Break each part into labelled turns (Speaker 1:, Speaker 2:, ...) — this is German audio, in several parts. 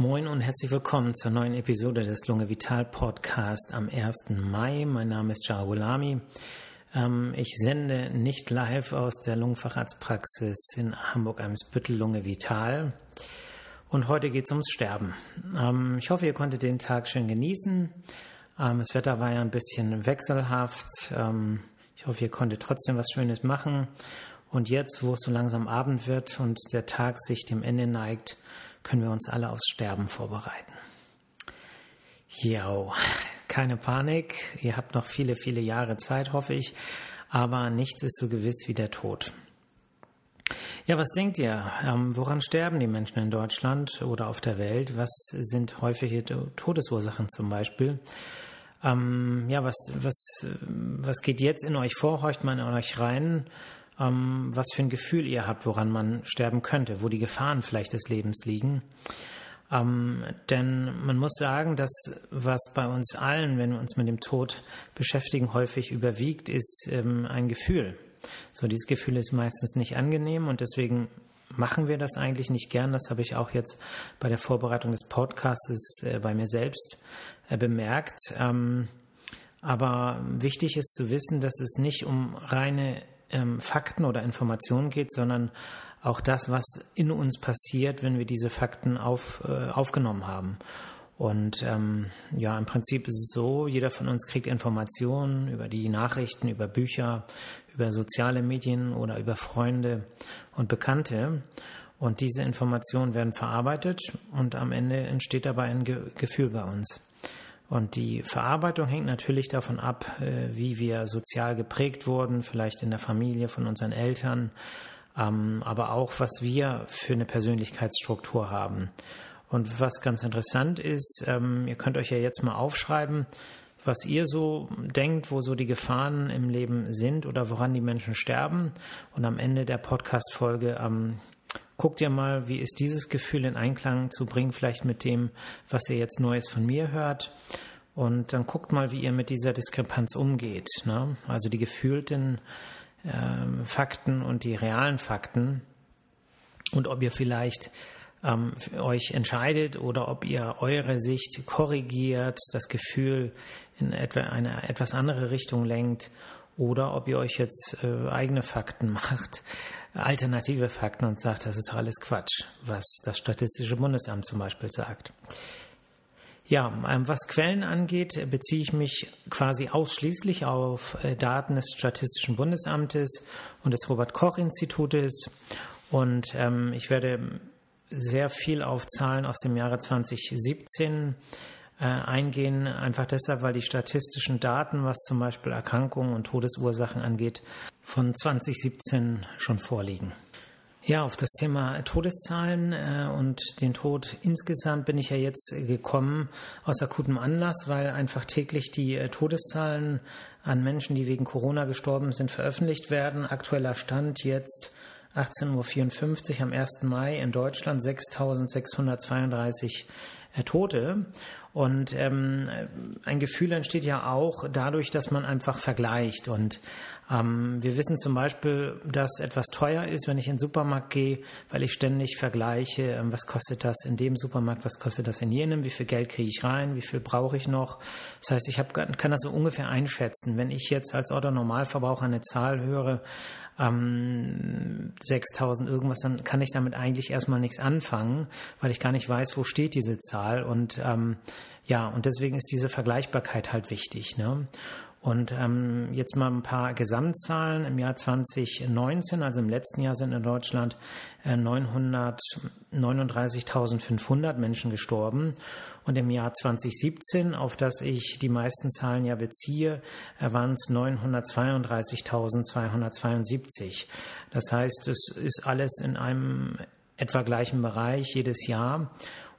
Speaker 1: Moin und herzlich willkommen zur neuen Episode des Lunge Vital Podcast am 1. Mai. Mein Name ist Jao Gulami. Ähm, ich sende nicht live aus der Lungenfacharztpraxis in Hamburg-Eimsbüttel Lunge Vital. Und heute geht es ums Sterben. Ähm, ich hoffe, ihr konntet den Tag schön genießen. Ähm, das Wetter war ja ein bisschen wechselhaft. ich hoffe, ihr konntet trotzdem was Schönes machen. Und jetzt, wo es so langsam Abend wird und der Tag sich dem Ende neigt, können wir uns alle aufs Sterben vorbereiten. Ja, keine Panik. Ihr habt noch viele, viele Jahre Zeit, hoffe ich. Aber nichts ist so gewiss wie der Tod. Ja, was denkt ihr? Ähm, woran sterben die Menschen in Deutschland oder auf der Welt? Was sind häufige Todesursachen zum Beispiel? Ähm, ja, was, was, was geht jetzt in euch vor? Horcht man in euch rein? Ähm, was für ein Gefühl ihr habt, woran man sterben könnte, wo die Gefahren vielleicht des Lebens liegen. Ähm, denn man muss sagen, dass was bei uns allen, wenn wir uns mit dem Tod beschäftigen, häufig überwiegt, ist ähm, ein Gefühl. So, dieses Gefühl ist meistens nicht angenehm und deswegen machen wir das eigentlich nicht gern. Das habe ich auch jetzt bei der Vorbereitung des Podcasts äh, bei mir selbst äh, bemerkt. Ähm, aber wichtig ist zu wissen, dass es nicht um reine ähm, Fakten oder Informationen geht, sondern auch das, was in uns passiert, wenn wir diese Fakten auf, äh, aufgenommen haben. Und ähm, ja, im Prinzip ist es so, jeder von uns kriegt Informationen über die Nachrichten, über Bücher, über soziale Medien oder über Freunde und Bekannte. Und diese Informationen werden verarbeitet und am Ende entsteht dabei ein Ge Gefühl bei uns. Und die Verarbeitung hängt natürlich davon ab, äh, wie wir sozial geprägt wurden, vielleicht in der Familie von unseren Eltern, ähm, aber auch, was wir für eine Persönlichkeitsstruktur haben. Und was ganz interessant ist, ähm, ihr könnt euch ja jetzt mal aufschreiben, was ihr so denkt, wo so die Gefahren im Leben sind oder woran die Menschen sterben. Und am Ende der Podcast-Folge ähm, guckt ihr mal, wie ist dieses Gefühl in Einklang zu bringen, vielleicht mit dem, was ihr jetzt Neues von mir hört. Und dann guckt mal, wie ihr mit dieser Diskrepanz umgeht. Ne? Also die gefühlten äh, Fakten und die realen Fakten. Und ob ihr vielleicht ähm, euch entscheidet oder ob ihr eure Sicht korrigiert, das Gefühl in etwa eine etwas andere Richtung lenkt oder ob ihr euch jetzt äh, eigene Fakten macht alternative Fakten und sagt, das ist doch alles Quatsch, was das Statistische Bundesamt zum Beispiel sagt. Ja, ähm, was Quellen angeht, beziehe ich mich quasi ausschließlich auf äh, Daten des Statistischen Bundesamtes und des Robert Koch Institutes. Und ähm, ich werde sehr viel auf Zahlen aus dem Jahre 2017 äh, eingehen, einfach deshalb, weil die statistischen Daten, was zum Beispiel Erkrankungen und Todesursachen angeht, von 2017 schon vorliegen. Ja, auf das Thema Todeszahlen äh, und den Tod insgesamt bin ich ja jetzt gekommen aus akutem Anlass, weil einfach täglich die äh, Todeszahlen an Menschen, die wegen Corona gestorben sind, veröffentlicht werden. Aktueller Stand jetzt 18.54 Uhr am 1. Mai in Deutschland 6.632 äh, Tote. Und ähm, ein Gefühl entsteht ja auch dadurch, dass man einfach vergleicht. Und ähm, wir wissen zum Beispiel, dass etwas teuer ist, wenn ich in den Supermarkt gehe, weil ich ständig vergleiche, ähm, was kostet das in dem Supermarkt, was kostet das in jenem, wie viel Geld kriege ich rein, wie viel brauche ich noch. Das heißt, ich hab, kann das so ungefähr einschätzen. Wenn ich jetzt als Otto Normalverbraucher eine Zahl höre, ähm, 6000 irgendwas, dann kann ich damit eigentlich erstmal nichts anfangen, weil ich gar nicht weiß, wo steht diese Zahl. Und ähm, ja, und deswegen ist diese Vergleichbarkeit halt wichtig. Ne? Und ähm, jetzt mal ein paar Gesamtzahlen. Im Jahr 2019, also im letzten Jahr, sind in Deutschland äh, 939.500 Menschen gestorben. Und im Jahr 2017, auf das ich die meisten Zahlen ja beziehe, äh, waren es 932.272. Das heißt, es ist alles in einem etwa gleichen Bereich jedes Jahr.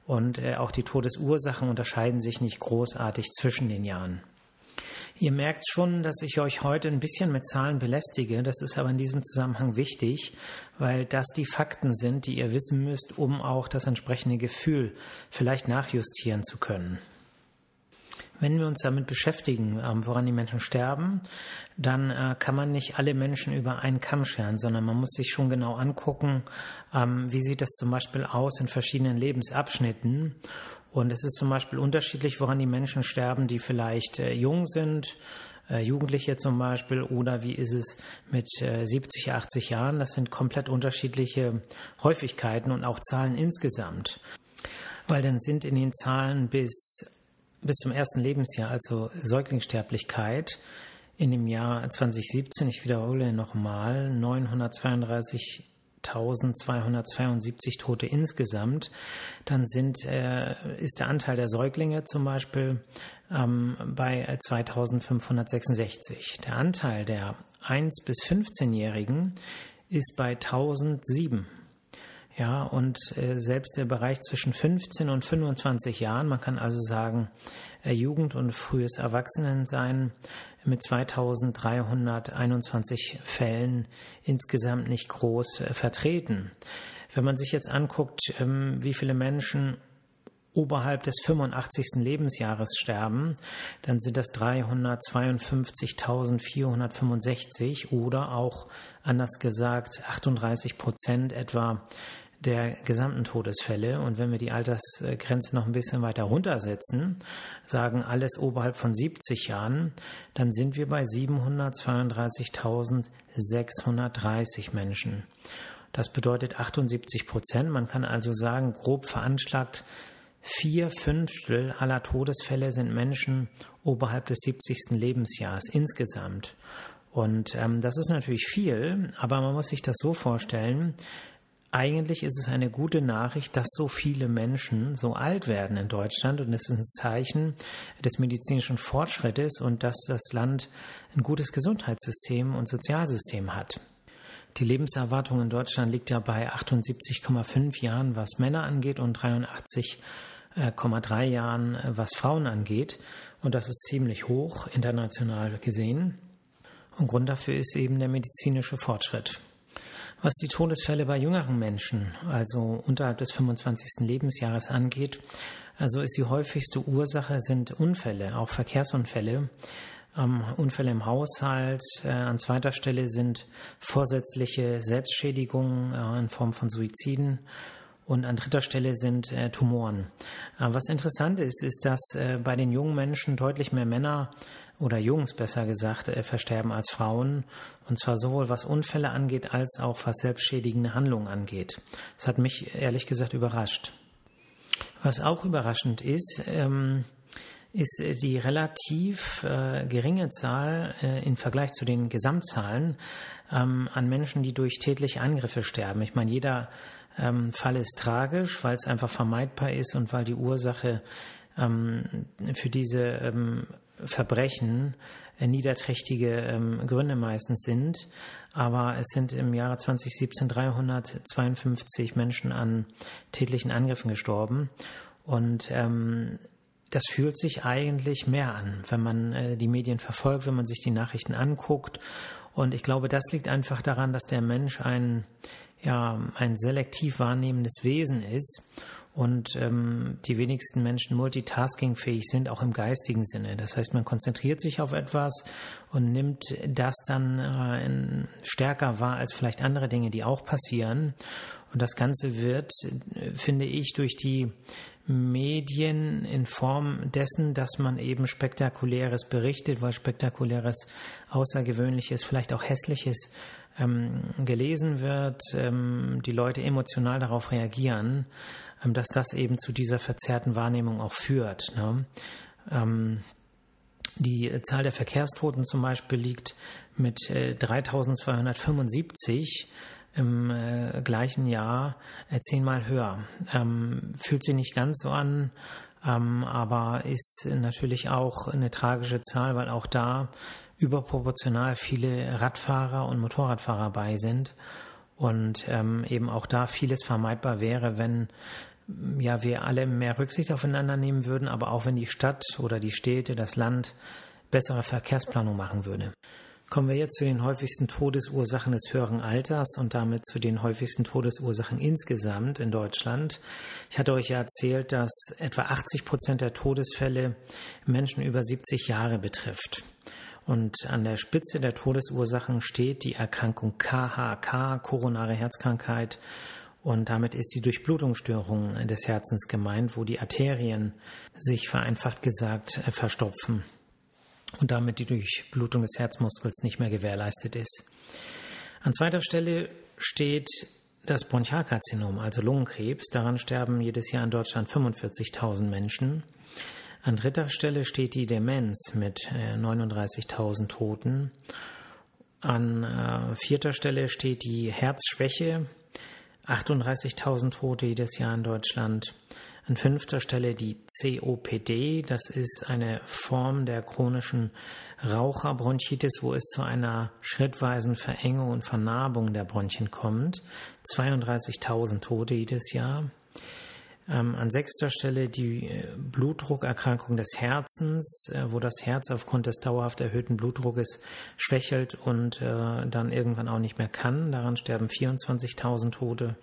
Speaker 1: Und äh, auch die Todesursachen unterscheiden sich nicht großartig zwischen den Jahren. Ihr merkt schon, dass ich euch heute ein bisschen mit Zahlen belästige. Das ist aber in diesem Zusammenhang wichtig, weil das die Fakten sind, die ihr wissen müsst, um auch das entsprechende Gefühl vielleicht nachjustieren zu können. Wenn wir uns damit beschäftigen, ähm, woran die Menschen sterben, dann äh, kann man nicht alle Menschen über einen Kamm scheren, sondern man muss sich schon genau angucken, ähm, wie sieht das zum Beispiel aus in verschiedenen Lebensabschnitten. Und es ist zum Beispiel unterschiedlich, woran die Menschen sterben, die vielleicht äh, jung sind, äh, Jugendliche zum Beispiel, oder wie ist es mit 70, 80 Jahren. Das sind komplett unterschiedliche Häufigkeiten und auch Zahlen insgesamt. Weil dann sind in den Zahlen bis bis zum ersten Lebensjahr, also Säuglingssterblichkeit, in dem Jahr 2017, ich wiederhole nochmal, 932.272 Tote insgesamt, dann sind, äh, ist der Anteil der Säuglinge zum Beispiel ähm, bei 2566. Der Anteil der 1- bis 15-Jährigen ist bei 1007. Ja, und äh, selbst der Bereich zwischen 15 und 25 Jahren, man kann also sagen, äh, Jugend und frühes Erwachsenensein mit 2321 Fällen insgesamt nicht groß äh, vertreten. Wenn man sich jetzt anguckt, ähm, wie viele Menschen oberhalb des 85. Lebensjahres sterben, dann sind das 352.465 oder auch anders gesagt 38 Prozent etwa der gesamten Todesfälle. Und wenn wir die Altersgrenze noch ein bisschen weiter runtersetzen, sagen alles oberhalb von 70 Jahren, dann sind wir bei 732.630 Menschen. Das bedeutet 78 Prozent. Man kann also sagen, grob veranschlagt, vier Fünftel aller Todesfälle sind Menschen oberhalb des 70. Lebensjahres insgesamt. Und ähm, das ist natürlich viel, aber man muss sich das so vorstellen, eigentlich ist es eine gute Nachricht, dass so viele Menschen so alt werden in Deutschland und es ist ein Zeichen des medizinischen Fortschrittes und dass das Land ein gutes Gesundheitssystem und Sozialsystem hat. Die Lebenserwartung in Deutschland liegt ja bei 78,5 Jahren, was Männer angeht und 83,3 Jahren, was Frauen angeht. Und das ist ziemlich hoch international gesehen. Und Grund dafür ist eben der medizinische Fortschritt. Was die Todesfälle bei jüngeren Menschen, also unterhalb des 25. Lebensjahres angeht, also ist die häufigste Ursache sind Unfälle, auch Verkehrsunfälle. Ähm, Unfälle im Haushalt. Äh, an zweiter Stelle sind vorsätzliche Selbstschädigungen äh, in Form von Suiziden. Und an dritter Stelle sind äh, Tumoren. Äh, was interessant ist, ist, dass äh, bei den jungen Menschen deutlich mehr Männer oder Jungs besser gesagt äh, versterben als Frauen. Und zwar sowohl was Unfälle angeht, als auch was selbstschädigende Handlungen angeht. Das hat mich ehrlich gesagt überrascht. Was auch überraschend ist, ähm, ist die relativ äh, geringe Zahl äh, im Vergleich zu den Gesamtzahlen ähm, an Menschen, die durch tätliche Angriffe sterben. Ich meine, jeder ähm, Fall ist tragisch, weil es einfach vermeidbar ist und weil die Ursache ähm, für diese ähm, Verbrechen äh, niederträchtige ähm, Gründe meistens sind. Aber es sind im Jahre 2017 352 Menschen an tätlichen Angriffen gestorben. Und ähm, das fühlt sich eigentlich mehr an, wenn man äh, die Medien verfolgt, wenn man sich die Nachrichten anguckt. Und ich glaube, das liegt einfach daran, dass der Mensch ein, ja, ein selektiv wahrnehmendes Wesen ist und ähm, die wenigsten Menschen multitaskingfähig sind, auch im geistigen Sinne. Das heißt, man konzentriert sich auf etwas und nimmt das dann äh, stärker wahr als vielleicht andere Dinge, die auch passieren. Und das Ganze wird, finde ich, durch die Medien in Form dessen, dass man eben Spektakuläres berichtet, weil Spektakuläres, Außergewöhnliches, vielleicht auch Hässliches ähm, gelesen wird, ähm, die Leute emotional darauf reagieren. Ähm, dass das eben zu dieser verzerrten Wahrnehmung auch führt. Ne? Ähm, die Zahl der Verkehrstoten zum Beispiel liegt mit äh, 3275 im äh, gleichen Jahr äh, zehnmal höher. Ähm, fühlt sich nicht ganz so an, ähm, aber ist natürlich auch eine tragische Zahl, weil auch da überproportional viele Radfahrer und Motorradfahrer bei sind und ähm, eben auch da vieles vermeidbar wäre, wenn ja, wir alle mehr Rücksicht aufeinander nehmen würden, aber auch wenn die Stadt oder die Städte, das Land bessere Verkehrsplanung machen würde. Kommen wir jetzt zu den häufigsten Todesursachen des höheren Alters und damit zu den häufigsten Todesursachen insgesamt in Deutschland. Ich hatte euch ja erzählt, dass etwa 80 Prozent der Todesfälle Menschen über 70 Jahre betrifft. Und an der Spitze der Todesursachen steht die Erkrankung KHK, koronare Herzkrankheit. Und damit ist die Durchblutungsstörung des Herzens gemeint, wo die Arterien sich vereinfacht gesagt verstopfen und damit die Durchblutung des Herzmuskels nicht mehr gewährleistet ist. An zweiter Stelle steht das Bronchialkarzinom, also Lungenkrebs. Daran sterben jedes Jahr in Deutschland 45.000 Menschen. An dritter Stelle steht die Demenz mit 39.000 äh, Toten. An äh, vierter Stelle steht die Herzschwäche, 38.000 Tote jedes Jahr in Deutschland. An fünfter Stelle die COPD. Das ist eine Form der chronischen Raucherbronchitis, wo es zu einer schrittweisen Verengung und Vernarbung der Bronchien kommt. 32.000 Tote jedes Jahr. Ähm, an sechster Stelle die äh, Blutdruckerkrankung des Herzens, äh, wo das Herz aufgrund des dauerhaft erhöhten Blutdruckes schwächelt und äh, dann irgendwann auch nicht mehr kann. Daran sterben 24.000 Tote.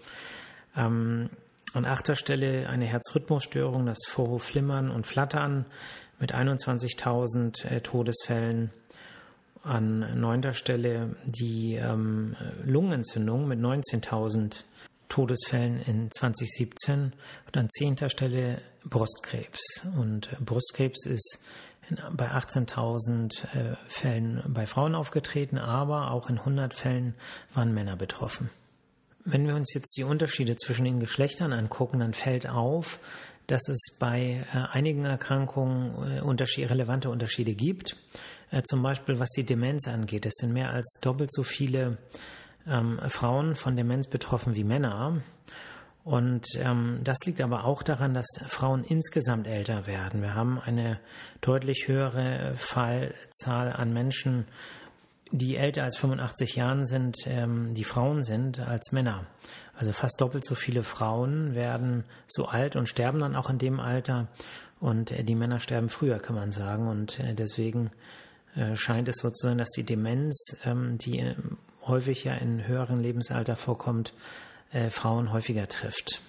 Speaker 1: Ähm, an achter Stelle eine Herzrhythmusstörung, das Vorhofflimmern und Flattern mit 21.000 äh, Todesfällen. An neunter Stelle die ähm, Lungenentzündung mit 19.000 Todesfällen in 2017 und an zehnter Stelle Brustkrebs. Und äh, Brustkrebs ist bei 18.000 äh, Fällen bei Frauen aufgetreten, aber auch in 100 Fällen waren Männer betroffen. Wenn wir uns jetzt die Unterschiede zwischen den Geschlechtern angucken, dann fällt auf, dass es bei äh, einigen Erkrankungen relevante Unterschiede gibt. Zum Beispiel was die Demenz angeht. Es sind mehr als doppelt so viele ähm, Frauen von Demenz betroffen wie Männer. Und ähm, das liegt aber auch daran, dass Frauen insgesamt älter werden. Wir haben eine deutlich höhere Fallzahl an Menschen die älter als 85 Jahren sind, ähm, die Frauen sind als Männer. Also fast doppelt so viele Frauen werden so alt und sterben dann auch in dem Alter. Und äh, die Männer sterben früher, kann man sagen. Und äh, deswegen äh, scheint es so zu sein, dass die Demenz, ähm, die äh, häufig ja in höheren Lebensalter vorkommt, äh, Frauen häufiger trifft.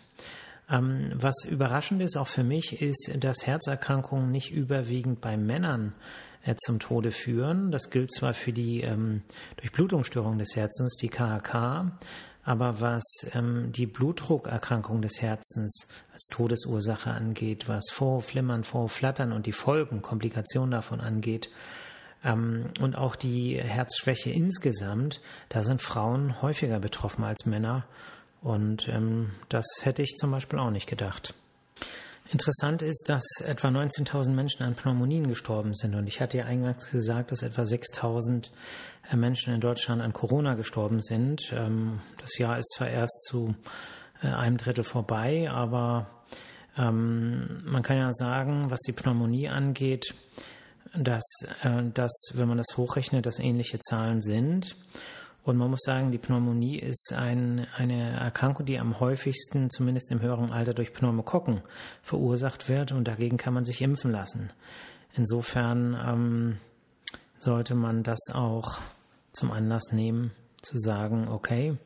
Speaker 1: Ähm, was überraschend ist, auch für mich, ist, dass Herzerkrankungen nicht überwiegend bei Männern äh, zum Tode führen. Das gilt zwar für die ähm, Durchblutungsstörung des Herzens, die KHK, aber was ähm, die Blutdruckerkrankung des Herzens als Todesursache angeht, was Vorhofflimmern, Vorhofflattern und die Folgen, Komplikationen davon angeht, und auch die Herzschwäche insgesamt, da sind Frauen häufiger betroffen als Männer. Und ähm, das hätte ich zum Beispiel auch nicht gedacht. Interessant ist, dass etwa 19.000 Menschen an Pneumonien gestorben sind. Und ich hatte ja eingangs gesagt, dass etwa 6.000 äh, Menschen in Deutschland an Corona gestorben sind. Ähm, das Jahr ist zwar erst zu äh, einem Drittel vorbei, aber ähm, man kann ja sagen, was die Pneumonie angeht, dass, äh, dass wenn man das hochrechnet, dass ähnliche Zahlen sind. Und man muss sagen, die Pneumonie ist ein, eine Erkrankung, die am häufigsten, zumindest im höheren Alter, durch Pneumokokken verursacht wird und dagegen kann man sich impfen lassen. Insofern ähm, sollte man das auch zum Anlass nehmen, zu sagen, okay,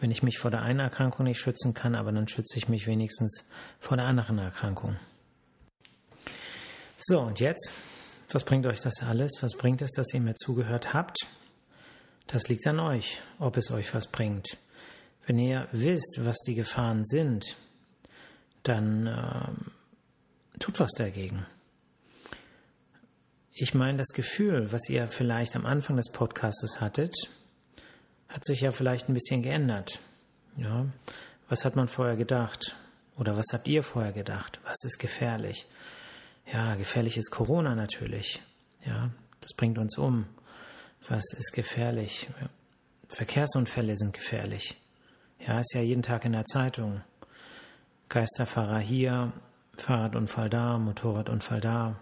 Speaker 1: wenn ich mich vor der einen Erkrankung nicht schützen kann, aber dann schütze ich mich wenigstens vor der anderen Erkrankung. So, und jetzt, was bringt euch das alles? Was bringt es, dass ihr mir zugehört habt? Das liegt an euch, ob es euch was bringt. Wenn ihr wisst, was die Gefahren sind, dann äh, tut was dagegen. Ich meine, das Gefühl, was ihr vielleicht am Anfang des Podcastes hattet, hat sich ja vielleicht ein bisschen geändert. Ja? Was hat man vorher gedacht? Oder was habt ihr vorher gedacht? Was ist gefährlich? Ja, gefährlich ist Corona natürlich. Ja, das bringt uns um. Was ist gefährlich? Verkehrsunfälle sind gefährlich. Ja, ist ja jeden Tag in der Zeitung. Geisterfahrer hier, Fahrradunfall da, Motorradunfall da.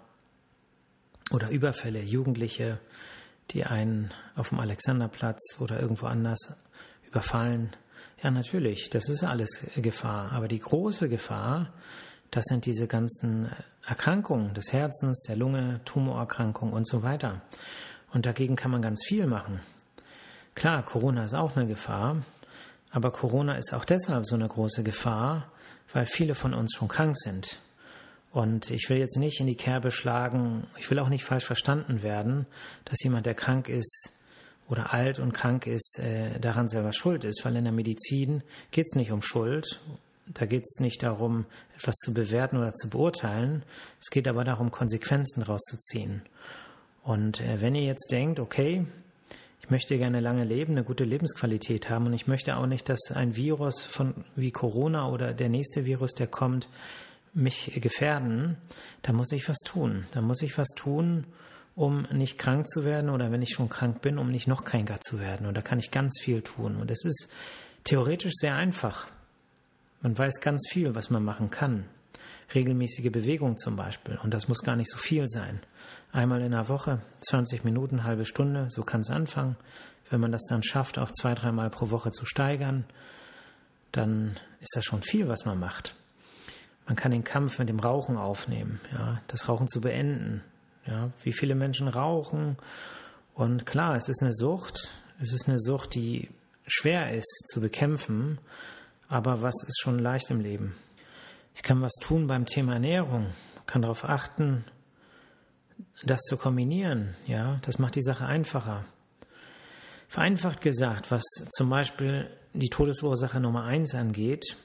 Speaker 1: Oder Überfälle, Jugendliche, die einen auf dem Alexanderplatz oder irgendwo anders überfallen. Ja, natürlich, das ist alles Gefahr. Aber die große Gefahr, das sind diese ganzen Erkrankungen des Herzens, der Lunge, Tumorerkrankungen und so weiter. Und dagegen kann man ganz viel machen. Klar, Corona ist auch eine Gefahr, aber Corona ist auch deshalb so eine große Gefahr, weil viele von uns schon krank sind. Und ich will jetzt nicht in die Kerbe schlagen, ich will auch nicht falsch verstanden werden, dass jemand, der krank ist oder alt und krank ist, äh, daran selber schuld ist, weil in der Medizin geht es nicht um Schuld. Da geht es nicht darum, etwas zu bewerten oder zu beurteilen. Es geht aber darum, Konsequenzen daraus zu ziehen. Und äh, wenn ihr jetzt denkt, okay, ich möchte gerne lange leben, eine gute Lebensqualität haben und ich möchte auch nicht, dass ein Virus von wie Corona oder der nächste Virus, der kommt, mich gefährden, da muss ich was tun. Da muss ich was tun, um nicht krank zu werden oder wenn ich schon krank bin, um nicht noch kränker zu werden. Und da kann ich ganz viel tun. Und es ist theoretisch sehr einfach. Man weiß ganz viel, was man machen kann. Regelmäßige Bewegung zum Beispiel. Und das muss gar nicht so viel sein. Einmal in der Woche, 20 Minuten, halbe Stunde, so kann es anfangen. Wenn man das dann schafft, auf zwei, dreimal pro Woche zu steigern, dann ist das schon viel, was man macht. Man kann den Kampf mit dem Rauchen aufnehmen, ja, das Rauchen zu beenden. Ja, wie viele Menschen rauchen. Und klar, es ist eine Sucht. Es ist eine Sucht, die schwer ist zu bekämpfen. Aber was ist schon leicht im Leben? Ich kann was tun beim Thema Ernährung, kann darauf achten, das zu kombinieren. Ja, das macht die Sache einfacher. Vereinfacht gesagt, was zum Beispiel die Todesursache Nummer eins angeht,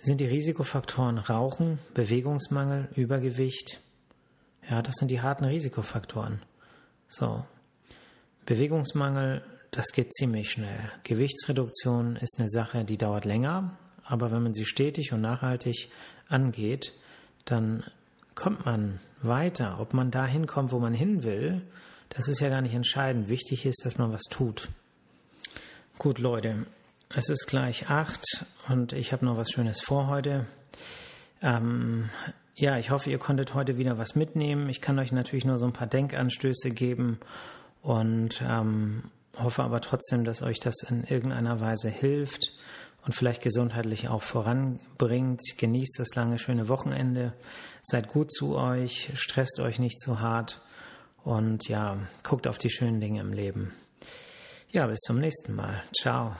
Speaker 1: sind die Risikofaktoren Rauchen, Bewegungsmangel, Übergewicht. Ja, das sind die harten Risikofaktoren. So. Bewegungsmangel, das geht ziemlich schnell. Gewichtsreduktion ist eine Sache, die dauert länger, aber wenn man sie stetig und nachhaltig angeht, dann kommt man weiter. Ob man dahin kommt, wo man hin will, das ist ja gar nicht entscheidend. Wichtig ist, dass man was tut. Gut, Leute, es ist gleich acht und ich habe noch was Schönes vor heute. Ähm, ja, ich hoffe, ihr konntet heute wieder was mitnehmen. Ich kann euch natürlich nur so ein paar Denkanstöße geben und ähm, hoffe aber trotzdem, dass euch das in irgendeiner Weise hilft und vielleicht gesundheitlich auch voranbringt. Genießt das lange, schöne Wochenende. Seid gut zu euch, stresst euch nicht zu hart und ja, guckt auf die schönen Dinge im Leben. Ja, bis zum nächsten Mal. Ciao.